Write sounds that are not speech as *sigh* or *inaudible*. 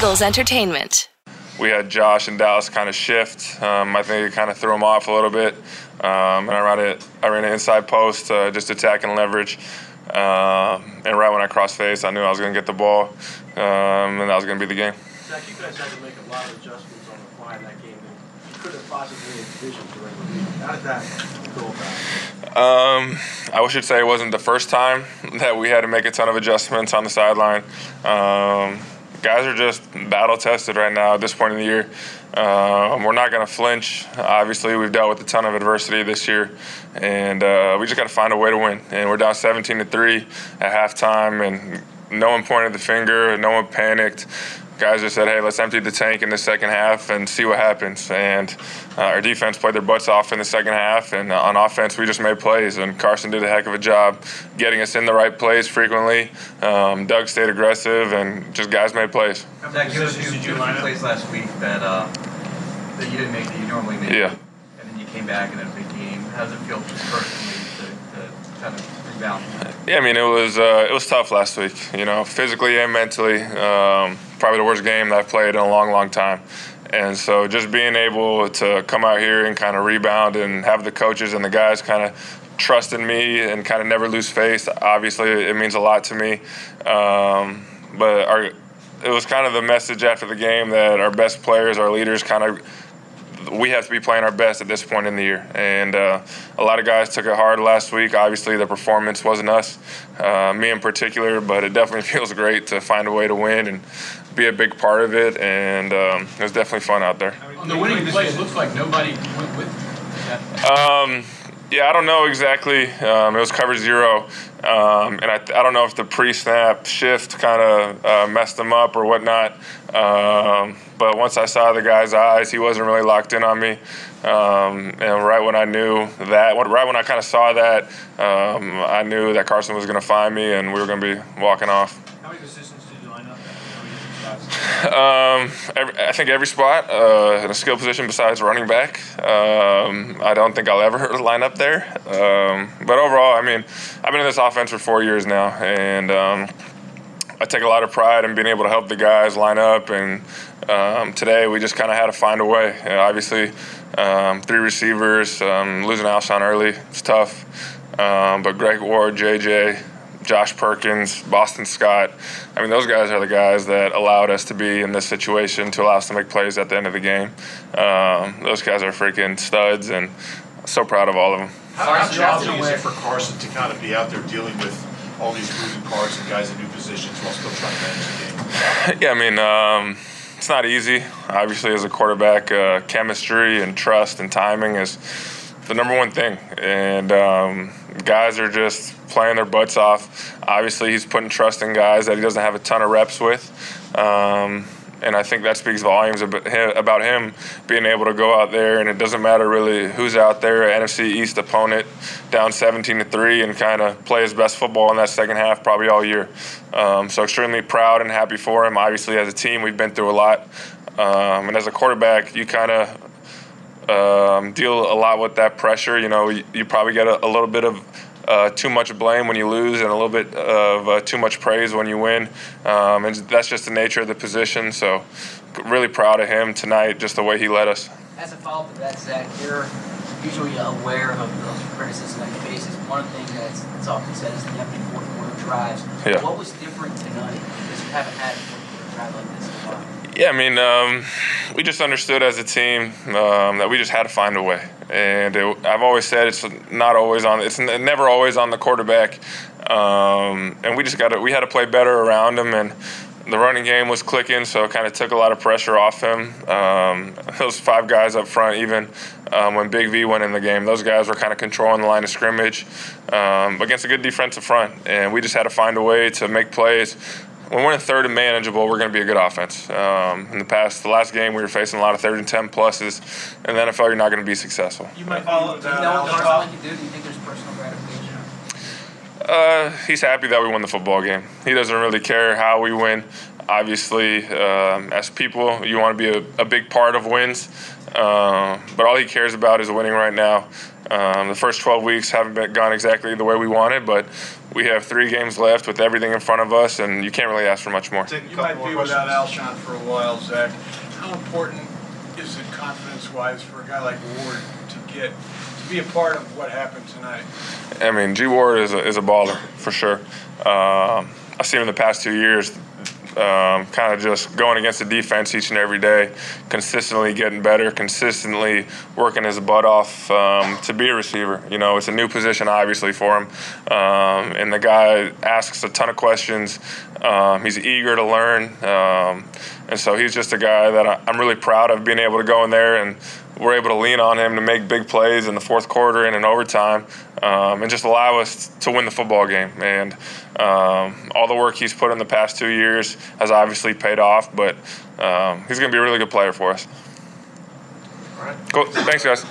Eagles Entertainment. We had Josh and Dallas kind of shift. Um, I think it kind of threw them off a little bit. Um, and I ran it. I ran an inside post, uh, just attacking leverage. Uh, and right when I crossed face, I knew I was going to get the ball, um, and that was going to be the game. Zach, you guys had to make a lot of adjustments on the fly in that game that you couldn't possibly envision during the week. How did that go about? Um, I should say it wasn't the first time *laughs* that we had to make a ton of adjustments on the sideline. Um, guys are just battle tested right now at this point in the year. Um, we're not going to flinch. Obviously, we've dealt with a ton of adversity this year, and uh, we just got to find a way to win. And we're down 17 to three at halftime, and no one pointed the finger, no one panicked guys just said, hey, let's empty the tank in the second half and see what happens. And uh, our defense played their butts off in the second half, and uh, on offense, we just made plays. And Carson did a heck of a job getting us in the right plays frequently. Um, Doug stayed aggressive, and just guys made plays. Zach, you had a few plays last week that uh, that you didn't make that you normally make. Yeah. And then you came back in a big game. How does it feel personally rebound? Yeah, I mean it was uh, it was tough last week. You know, physically and mentally. Um, probably the worst game that I've played in a long, long time. And so just being able to come out here and kind of rebound and have the coaches and the guys kind of trust in me and kind of never lose faith, obviously it means a lot to me. Um, but our, it was kind of the message after the game that our best players, our leaders, kind of we have to be playing our best at this point in the year. And uh, a lot of guys took it hard last week. Obviously, the performance wasn't us, uh, me in particular, but it definitely *laughs* feels great to find a way to win and be a big part of it. And um, it was definitely fun out there. On the winning play, it looks like nobody went with um, yeah, I don't know exactly. Um, it was cover zero, um, and I, I don't know if the pre-snap shift kind of uh, messed him up or whatnot. Um, but once I saw the guy's eyes, he wasn't really locked in on me. Um, and right when I knew that, right when I kind of saw that, um, I knew that Carson was going to find me and we were going to be walking off. How many positions did you line up um, every, I think every spot uh, in a skill position besides running back. Um, I don't think I'll ever *laughs* line up there. Um, but overall, I mean, I've been in this offense for four years now, and um, I take a lot of pride in being able to help the guys line up. And um, today we just kind of had to find a way. You know, obviously, um, three receivers, losing Alshon early, it's tough. But Greg Ward, JJ, Josh Perkins, Boston Scott. I mean, those guys are the guys that allowed us to be in this situation to allow us to make plays at the end of the game. Um, those guys are freaking studs, and so proud of all of them. How, how challenging is it for Carson to kind of be out there dealing with all these moving parts and guys in new positions while still trying to manage the game? *laughs* yeah, I mean, um, it's not easy. Obviously, as a quarterback, uh, chemistry and trust and timing is the number one thing. And um, guys are just playing their butts off. Obviously, he's putting trust in guys that he doesn't have a ton of reps with. Um, and I think that speaks volumes about him being able to go out there, and it doesn't matter really who's out there. NFC East opponent down 17 to three, and kind of play his best football in that second half, probably all year. Um, so extremely proud and happy for him. Obviously, as a team, we've been through a lot, um, and as a quarterback, you kind of um, deal a lot with that pressure. You know, you, you probably get a, a little bit of uh, too much blame when you lose and a little bit of uh, too much praise when you win. Um, and that's just the nature of the position. So, really proud of him tonight, just the way he led us. As a follow up to that, Zach, you're usually aware of those criticisms that you face. One things that's, that's often said is the empty fourth quarter drives. Yeah. What was different tonight because you haven't had a fourth quarter drive like this in a while? Yeah, I mean, um, we just understood as a team um, that we just had to find a way, and it, I've always said it's not always on. It's never always on the quarterback, um, and we just got to. We had to play better around him, and the running game was clicking, so it kind of took a lot of pressure off him. Um, those five guys up front, even um, when Big V went in the game, those guys were kind of controlling the line of scrimmage um, against a good defensive front, and we just had to find a way to make plays when we're in third and manageable, we're going to be a good offense. Um, in the past, the last game, we were facing a lot of third and ten pluses. In the NFL, you're not going to be successful. You might follow Do you know what Carson you do? Do you think there's personal gratification? Uh, he's happy that we won the football game. He doesn't really care how we win. Obviously, um, as people, you want to be a, a, big part of wins. Uh, but all he cares about is winning right now. Um, the first 12 weeks haven't been, gone exactly the way we wanted, but we have three games left with everything in front of us, and you can't really ask for much more. You might more be without questions. Alshon for a while, Zach. How important is it confidence-wise for a guy like Ward to get, to be a part of what happened tonight? I mean, G Ward is a, is a baller for sure. Um, I've seen him in the past two years, um, kind of just going against the defense each and every day, consistently getting better, consistently working his butt off um, to be a receiver. You know, it's a new position obviously for him, um, and the guy asks a ton of questions. Um, he's eager to learn, um, and so he's just a guy that I'm really proud of being able to go in there and we're able to lean on him to make big plays in the fourth quarter and in overtime, um, and just allow us to win the football game. And um, all the work he's put in the past two years has obviously paid off. But um, he's going to be a really good player for us. All right. Cool. Thanks, guys.